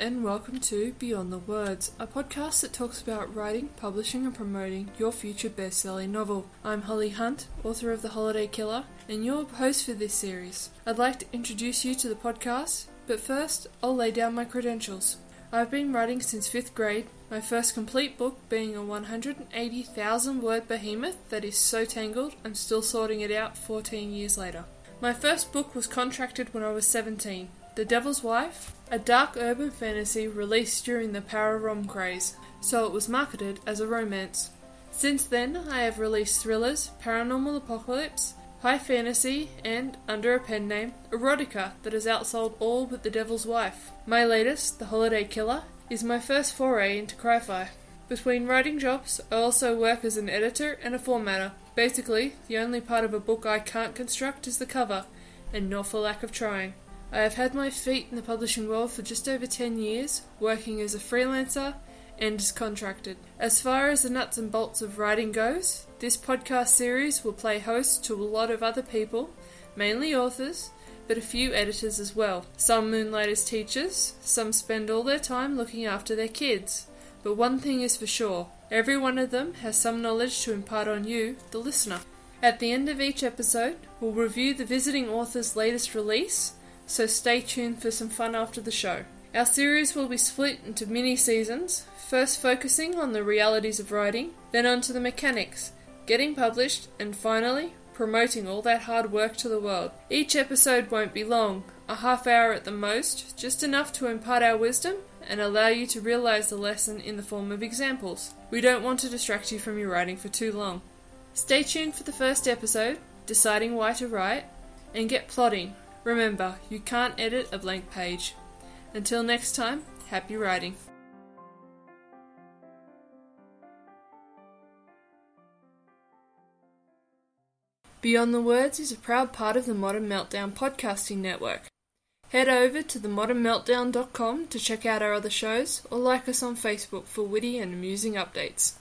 and welcome to Beyond the Words, a podcast that talks about writing, publishing, and promoting your future best selling novel. I'm Holly Hunt, author of The Holiday Killer, and your host for this series. I'd like to introduce you to the podcast, but first, I'll lay down my credentials. I've been writing since fifth grade, my first complete book being a 180,000 word behemoth that is so tangled I'm still sorting it out 14 years later. My first book was contracted when I was 17. The Devil's Wife, a dark urban fantasy released during the Pararom craze, so it was marketed as a romance. Since then, I have released thrillers, paranormal apocalypse, high fantasy, and, under a pen name, erotica that has outsold all but The Devil's Wife. My latest, The Holiday Killer, is my first foray into cri-fi. Between writing jobs, I also work as an editor and a formatter. Basically, the only part of a book I can't construct is the cover, and not for lack of trying. I have had my feet in the publishing world for just over 10 years, working as a freelancer and as contracted. As far as the nuts and bolts of writing goes, this podcast series will play host to a lot of other people, mainly authors, but a few editors as well. Some moonlight as teachers, some spend all their time looking after their kids. But one thing is for sure every one of them has some knowledge to impart on you, the listener. At the end of each episode, we'll review the visiting author's latest release so stay tuned for some fun after the show. Our series will be split into mini seasons, first focusing on the realities of writing, then onto the mechanics, getting published, and finally, promoting all that hard work to the world. Each episode won't be long, a half hour at the most, just enough to impart our wisdom and allow you to realize the lesson in the form of examples. We don't want to distract you from your writing for too long. Stay tuned for the first episode, deciding why to write, and get plotting Remember, you can't edit a blank page. Until next time, happy writing. Beyond the Words is a proud part of the Modern Meltdown podcasting network. Head over to themodernmeltdown.com to check out our other shows or like us on Facebook for witty and amusing updates.